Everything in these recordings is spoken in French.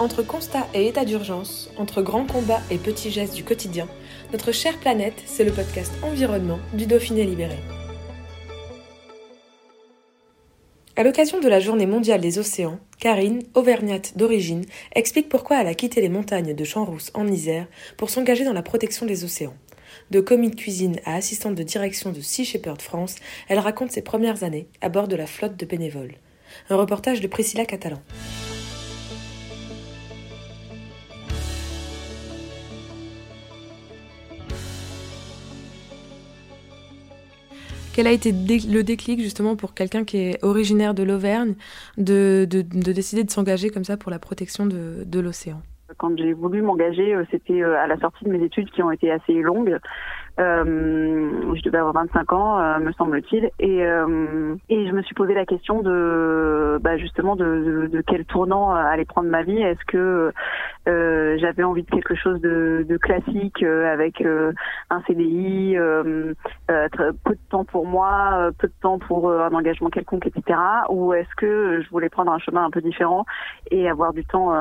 Entre constat et état d'urgence, entre grands combats et petits gestes du quotidien, notre chère planète, c'est le podcast Environnement du Dauphiné Libéré. À l'occasion de la Journée mondiale des océans, Karine, auvergnate d'origine, explique pourquoi elle a quitté les montagnes de Champs-Rousse en Isère pour s'engager dans la protection des océans. De commis de cuisine à assistante de direction de Sea Shepherd France, elle raconte ses premières années à bord de la flotte de bénévoles. Un reportage de Priscilla Catalan. Quel a été le déclic justement pour quelqu'un qui est originaire de l'Auvergne de, de, de, décider de s'engager comme ça pour la protection de, de l'océan Quand j'ai voulu m'engager, euh, c'était euh, à la sortie de mes études qui ont été assez longues. Euh, je devais avoir 25 ans, euh, me semble-t-il, et, euh, et je me suis posé la question de bah, justement de, de, de, quel tournant allait prendre ma vie. Est-ce que j'avais envie de quelque chose de, de classique avec un CDI, peu de temps pour moi, peu de temps pour un engagement quelconque, etc. Ou est-ce que je voulais prendre un chemin un peu différent et avoir du temps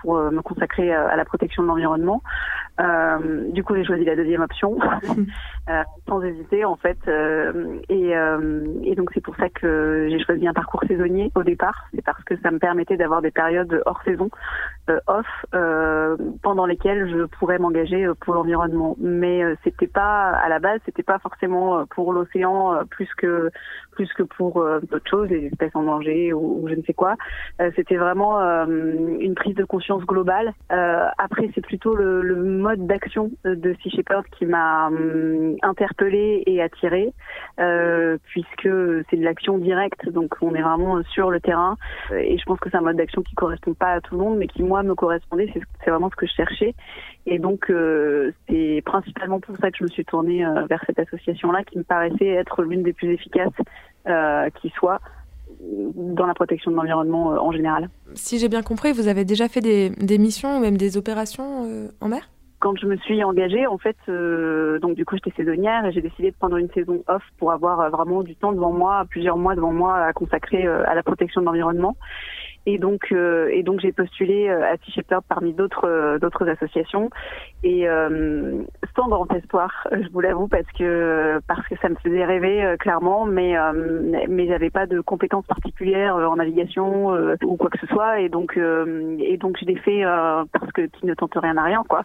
pour me consacrer à la protection de l'environnement? Du coup, j'ai choisi la deuxième option. Euh, sans hésiter en fait. Euh, et, euh, et, donc c'est pour ça que j'ai choisi un parcours saisonnier au départ. C'est parce que ça me permettait d'avoir des périodes hors saison, off, pendant lesquelles je pourrais m'engager pour l'environnement. Mais c'était pas à la base, c'était pas forcément pour l'océan plus que plus que pour d'autres choses, les espèces en danger ou, je ne sais quoi. c'était vraiment une prise de conscience globale. après c'est plutôt le, le mode d'action de Sea Shepherd qui m'a euh, interpellé et attiré, euh, puisque c'est de l'action directe, donc on est vraiment sur le terrain. Euh, et je pense que c'est un mode d'action qui correspond pas à tout le monde, mais qui moi me correspondait. C'est vraiment ce que je cherchais. Et donc c'est principalement pour ça que je me suis tournée vers cette association-là, qui me paraissait être l'une des plus efficaces qui soit dans la protection de l'environnement en général. Si j'ai bien compris, vous avez déjà fait des, des missions ou même des opérations en mer? Quand je me suis engagée, en fait, euh, donc du coup j'étais saisonnière et j'ai décidé de prendre une saison off pour avoir euh, vraiment du temps devant moi, plusieurs mois devant moi à consacrer euh, à la protection de l'environnement. Et donc, euh, et donc j'ai postulé euh, à Sea Shepherd parmi d'autres euh, d'autres associations. Et euh, sans grand espoir, je vous l'avoue, parce que parce que ça me faisait rêver clairement, mais mais j'avais pas de compétences particulières en navigation ou quoi que ce soit, et donc et donc je l'ai fait parce que qui ne tente rien à rien, quoi.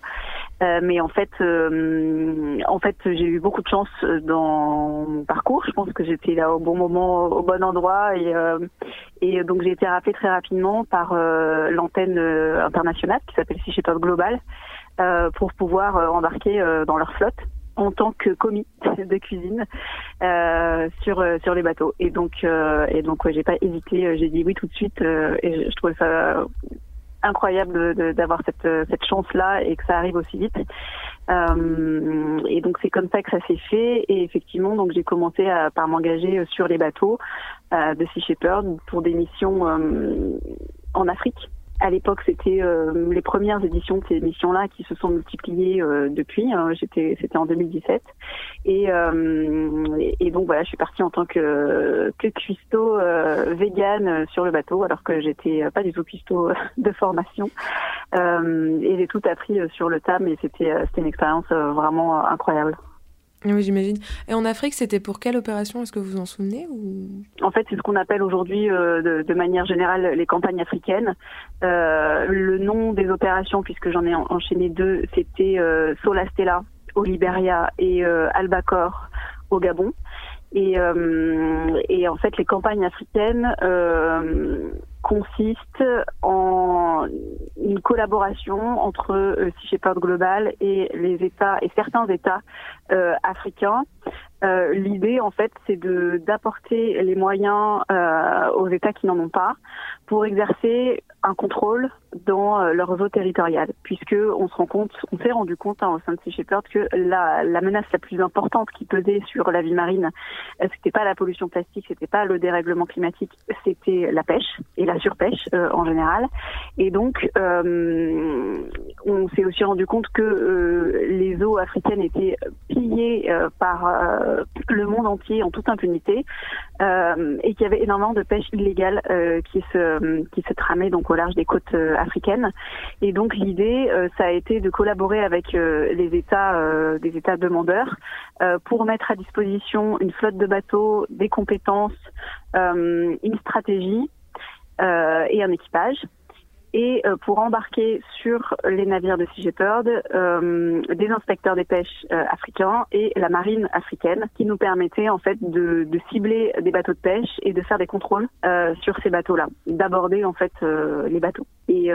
mais en fait, en fait, j'ai eu beaucoup de chance dans mon parcours. Je pense que j'étais là au bon moment, au bon endroit, et et donc j'ai été rappelée très rapidement par euh, l'antenne euh, internationale qui s'appelle Sea Shepherd Global euh, pour pouvoir embarquer dans leur flotte en tant que commis de cuisine sur sur les bateaux. Et donc et donc j'ai pas hésité, j'ai dit oui tout de suite et je, je trouvais ça incroyable d'avoir cette, cette chance-là et que ça arrive aussi vite. Euh, et donc c'est comme ça que ça s'est fait. Et effectivement, donc j'ai commencé à, par m'engager sur les bateaux euh, de Sea Shepherd pour des missions euh, en Afrique à l'époque, c'était euh, les premières éditions de ces émissions-là qui se sont multipliées euh, depuis. Hein, j'étais, c'était en 2017, et, euh, et, donc voilà, je suis partie en tant que que cuistot vegan sur le bateau, alors que j'étais pas du tout cuistot de formation. et j'ai tout appris sur le tas, mais c'était c'était une expérience vraiment incroyable. Oui, j'imagine. Et en Afrique, c'était pour quelle opération Est-ce que vous vous en souvenez ou... En fait, c'est ce qu'on appelle aujourd'hui, euh, de, manière générale, les campagnes africaines. Euh, le nom des opérations, puisque j'en ai enchaîné deux, c'était euh, Solastella au Liberia et euh, Albacore au Gabon. Et, en fait, les campagnes africaines consistent en une collaboration entre euh, Sea Global et les États et certains États euh, africains. Euh, L'idée, en fait, c'est de d'apporter les moyens euh, aux États qui n'en ont pas pour exercer un contrôle dans euh, leur eaux territorial, puisque on se rend compte, on s'est rendu compte hein, au sein de Sea Shepherd que la, la, menace la plus importante qui pesait sur la vie marine, euh, c'était pas la pollution plastique, c'était pas le dérèglement climatique, c'était la pêche et la surpêche euh, en général. Et donc, euh, on s'est aussi rendu compte que euh, les eaux africaines étaient pillées par le monde entier en toute impunité et qu'il y avait énormément de pêche illégale qui se qui se tramait donc au large des côtes africaine. Et donc l'idée, euh, ça a été de collaborer avec euh, les États, euh, des États demandeurs, pour mettre à disposition une flotte de bateaux, des compétences, une stratégie et un équipage et euh, pour embarquer sur les navires de Sea euh, des inspecteurs des pêches euh, africains et la marine africaine qui nous permettaient en fait de, de, cibler des bateaux de pêche et de faire des contrôles euh, sur ces bateaux-là, d'aborder en fait les bateaux. Et,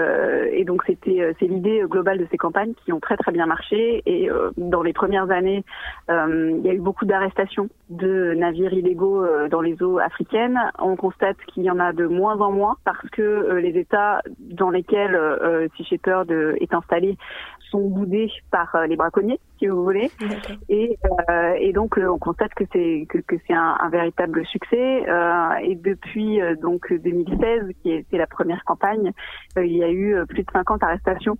et donc c'était c'est l'idée globale de ces campagnes qui ont très très bien marché et dans les premières années il y a eu beaucoup d'arrestations de navires illégaux dans les eaux africaines. On constate qu'il y en a de moins en moins parce que les États lesquels euh, Sea Shepherd euh, est installé sont boudés par euh, les braconniers, si vous voulez. Et, euh, et donc on constate que c'est que, que c'est un, un, véritable succès. et depuis donc 2016, qui était la première campagne, il y a eu plus de 50 arrestations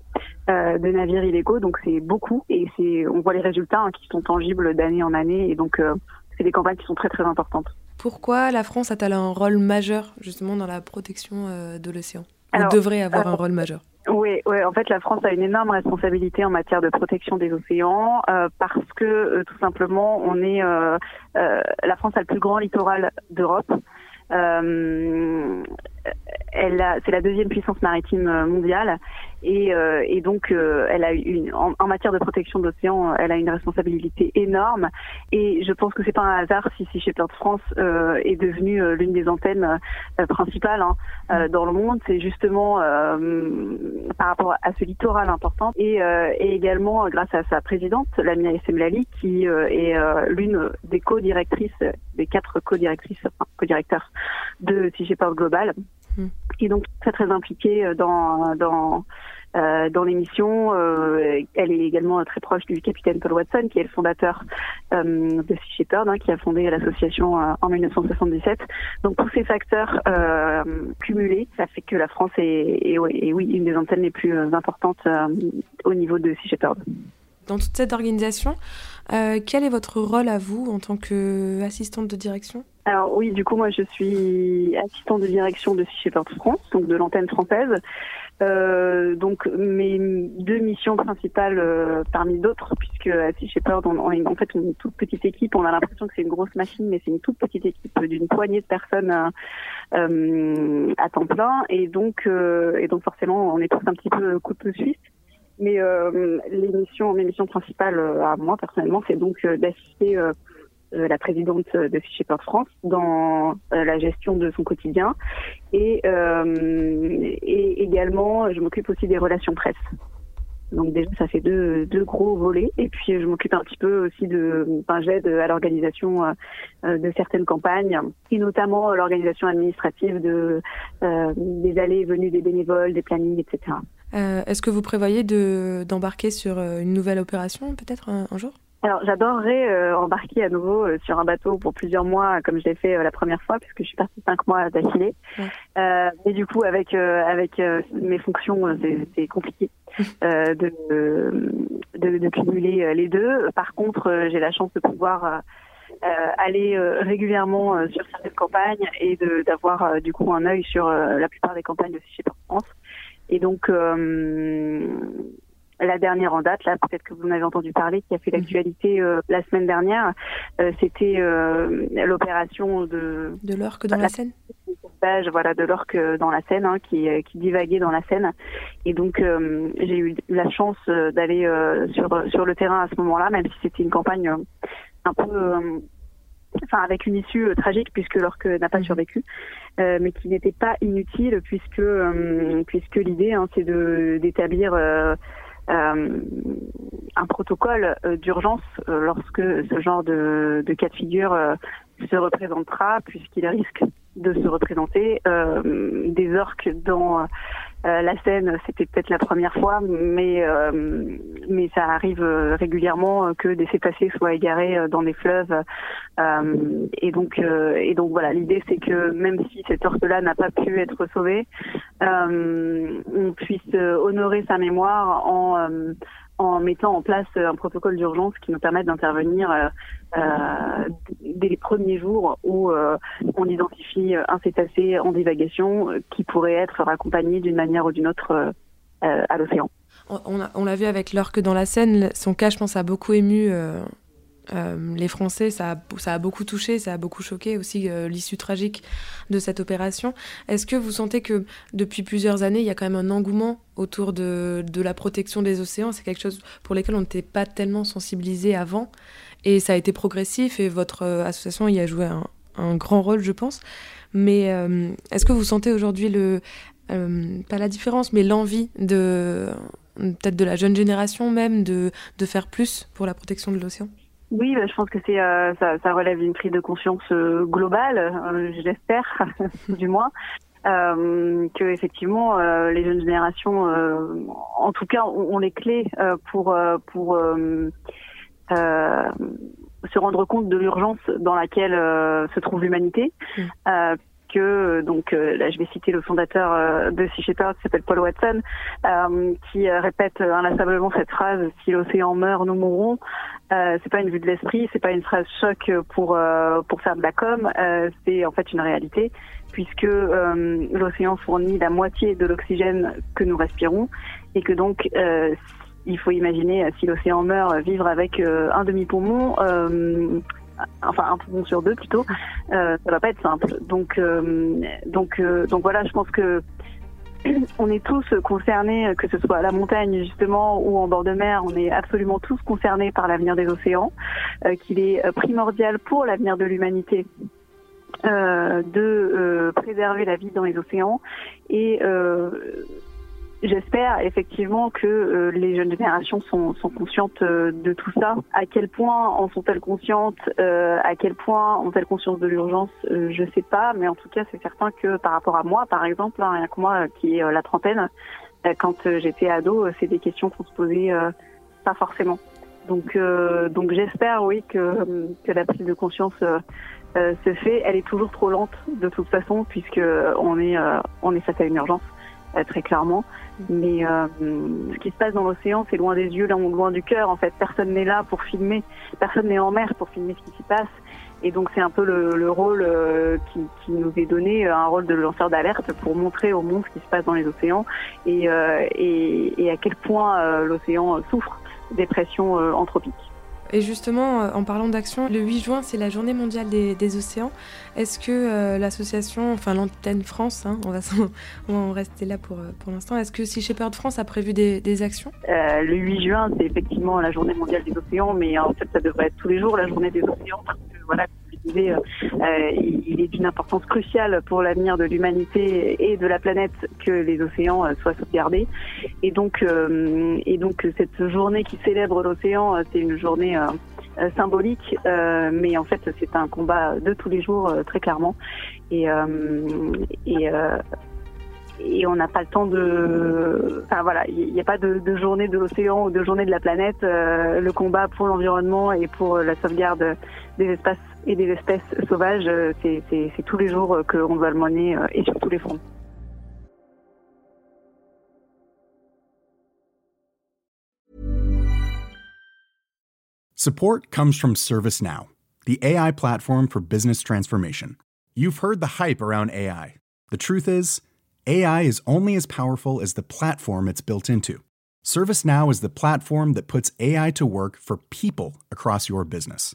de navires illégaux. Donc c'est beaucoup et c'est on voit les résultats hein, qui sont tangibles d'année en année. Et donc c'est des campagnes qui sont très très importantes. Pourquoi la France a-t-elle un rôle majeur justement dans la protection de l'océan? Alors, devrait avoir un rôle majeur. Oui, oui, en fait, la France a une énorme responsabilité en matière de protection des océans euh, parce que euh, tout simplement, on est euh, euh, la France a le plus grand littoral d'Europe. Euh, c'est la deuxième puissance maritime mondiale et, euh, et donc, euh, elle a une, en, en matière de protection de l'océan, elle a une responsabilité énorme. Et je pense que c'est pas un hasard si Sea Shepherd France euh, est devenue euh, l'une des antennes euh, principales hein, mm. dans le monde. C'est justement par rapport à ce littoral important et, et également grâce à sa présidente, Lamia Essemlali, qui est l'une des co-directrices, des quatre co-directrices, enfin, co-directeurs de Sea Shepherd Global. Mm. Et donc très très impliquée dans dans euh, dans l'émission. Euh, elle est également très proche du capitaine Paul Watson, qui est le fondateur euh, de Sea Shepherd, hein, qui a fondé l'association en 1977. Donc tous ces facteurs cumulés, ça fait que la France est, est, oui une des antennes les plus importantes au niveau de Sea Shepherd. Dans toute cette organisation, quel est votre rôle à vous en tant qu'assistante de direction? Alors oui, du coup moi je suis assistante de direction de Shepherd France, donc de l'antenne française. Euh, donc mes deux missions principales euh, parmi d'autres, puisque à on, est en fait une toute petite équipe. On a l'impression que c'est une grosse machine, mais c'est une toute petite équipe d'une poignée de personnes euh, à temps plein, et donc et donc forcément on est tous un petit peu couteau suisse. Mais les missions, mes missions principales à moi personnellement, c'est donc d'assister euh, la présidente de Shepherd France dans euh, la gestion de son quotidien et, euh, et également je m'occupe aussi des relations presse. Donc déjà ça fait deux, deux gros volets et puis je m'occupe un petit peu aussi de enfin j'aide à l'organisation de certaines campagnes et notamment l'organisation administrative de des allées et venues des bénévoles, des plannings, etc. Est-ce que vous prévoyez de d'embarquer sur une nouvelle opération peut-être un jour? Alors j'adorerais euh, embarquer à nouveau euh, sur un bateau pour plusieurs mois comme je l'ai fait euh, la première fois puisque je suis partie cinq mois d'affilée. Ouais. mais du coup avec avec mes fonctions c'est compliqué de, de, de cumuler les deux. Par contre j'ai la chance de pouvoir aller régulièrement sur certaines campagnes et d'avoir du coup un œil sur la plupart des campagnes de chez France. Et donc la dernière en date, là, peut-être que vous en avez entendu parler, qui a fait mhm. l'actualité euh, la semaine dernière, euh, c'était euh, l'opération de de l'orque dans la, Seine. Voilà, de l'orque dans la Seine, hein, qui, qui divaguait dans la Seine. Et donc, j'ai eu la chance d'aller sur sur le terrain à ce moment-là, même si c'était une campagne un peu enfin avec une issue tragique puisque l'orque n'a pas mhm. survécu, mais qui n'était pas inutile puisque puisque l'idée hein, c'est de d'établir un protocole d'urgence lorsque ce genre de, de cas de figure se représentera, puisqu'il risque de se représenter. des orques dans euh, la scène, c'était peut-être la première fois, mais euh, mais ça arrive euh, régulièrement que des cétacés soient égarés dans des fleuves. et donc et donc voilà, l'idée c'est que même si cet orque-là n'a pas pu être sauvé, on puisse honorer sa mémoire en en mettant en place un protocole d'urgence qui nous permette d'intervenir euh, euh, dès les premiers jours où euh, on identifie un cétacé en divagation qui pourrait être raccompagné d'une manière ou d'une autre à l'océan. On, on l'a vu avec l'orque dans la Seine, son cas, je pense, a beaucoup ému euh, les Français, ça a, beaucoup touché, ça a beaucoup choqué aussi euh, l'issue tragique de cette opération. Est-ce que vous sentez que depuis plusieurs années, il y a quand même un engouement autour de, la protection des océans? C'est quelque chose pour lequel on n'était pas tellement sensibilisé avant et ça a été progressif et votre euh, association y a joué un, grand rôle, je pense. Mais est-ce que vous sentez aujourd'hui le pas la différence, mais l'envie de peut-être de la jeune génération même de faire plus pour la protection de l'océan? Oui, bah, je pense que c'est euh, ça, ça, relève d'une prise de conscience euh, globale, euh, j'espère, du moins, que effectivement les jeunes générations, en tout cas, ont, les clés pour pour se rendre compte de l'urgence dans laquelle se trouve l'humanité. Mm que donc euh, là je vais citer le fondateur euh, de Sea Shepherd qui s'appelle Paul Watson euh, qui répète inlassablement cette phrase si l'océan meurt nous mourrons c'est pas une vue de l'esprit c'est pas une phrase choc pour pour faire de la com c'est en fait une réalité puisque l'océan fournit la moitié de l'oxygène que nous respirons et que donc il faut imaginer si l'océan meurt vivre avec un demi poumon enfin un poumon sur deux plutôt, euh, ça va pas être simple. Donc euh, donc euh, donc voilà, je pense que on est tous concernés, que ce soit à la montagne justement ou en bord de mer, on est absolument tous concernés par l'avenir des océans, euh, qu'il est primordial pour l'avenir de l'humanité de préserver la vie dans les océans et J'espère effectivement que euh, les jeunes générations sont, conscientes euh, de tout ça. À quel point en sont-elles conscientes euh, À quel point ont-elles conscience de l'urgence Je sais pas, mais en tout cas, c'est certain que par rapport à moi, par exemple, hein, rien que moi qui est la trentaine, quand j'étais ado, c'est des questions qu'on se posait pas forcément. Donc, donc j'espère, oui, que, que la prise de conscience se fait. Elle est toujours trop lente de toute façon, puisque on est, on est face à une urgence. Euh, très clairement. Mais euh, ce qui se passe dans l'océan, c'est loin des yeux, loin du cœur. En fait, personne n'est là pour filmer, personne n'est en mer pour filmer ce qui s'y passe. Et donc c'est un peu le, le rôle euh, qui, qui, nous est donné, un rôle de lanceur d'alerte pour montrer au monde ce qui se passe dans les océans et, et, et à quel point l'océan souffre des pressions anthropiques. Et justement, euh, en parlant d'action, le 8 juin, c'est la journée mondiale des, océans. Est-ce que euh, l'association, enfin l'antenne France, hein, on, va, on rester là pour, euh, l'instant, est-ce que Sea Shepherd France a prévu des, actions? Le 8 juin, c'est effectivement la journée mondiale des océans, mais en fait, ça devrait être tous les jours la journée des océans, parce que voilà, euh, il est d'une importance cruciale pour l'avenir de l'humanité et de la planète que les océans euh, soient sauvegardés. Et donc, euh, et donc cette journée qui célèbre l'océan, c'est une journée symbolique, mais en fait c'est un combat de tous les jours très clairement. Et, on n'a pas le temps de. Enfin voilà, il n'y a pas de, journée de l'océan ou de journée de la planète. le combat pour l'environnement et pour la sauvegarde des espaces et des espèces sauvages, euh, c'est tous les jours euh, qu'on le mener euh, et sur tous les fronts. Support comes from ServiceNow, the AI platform for business transformation. You've heard the hype around AI. The truth is, AI is only as powerful as the platform it's built into. ServiceNow is the platform that puts AI to work for people across your business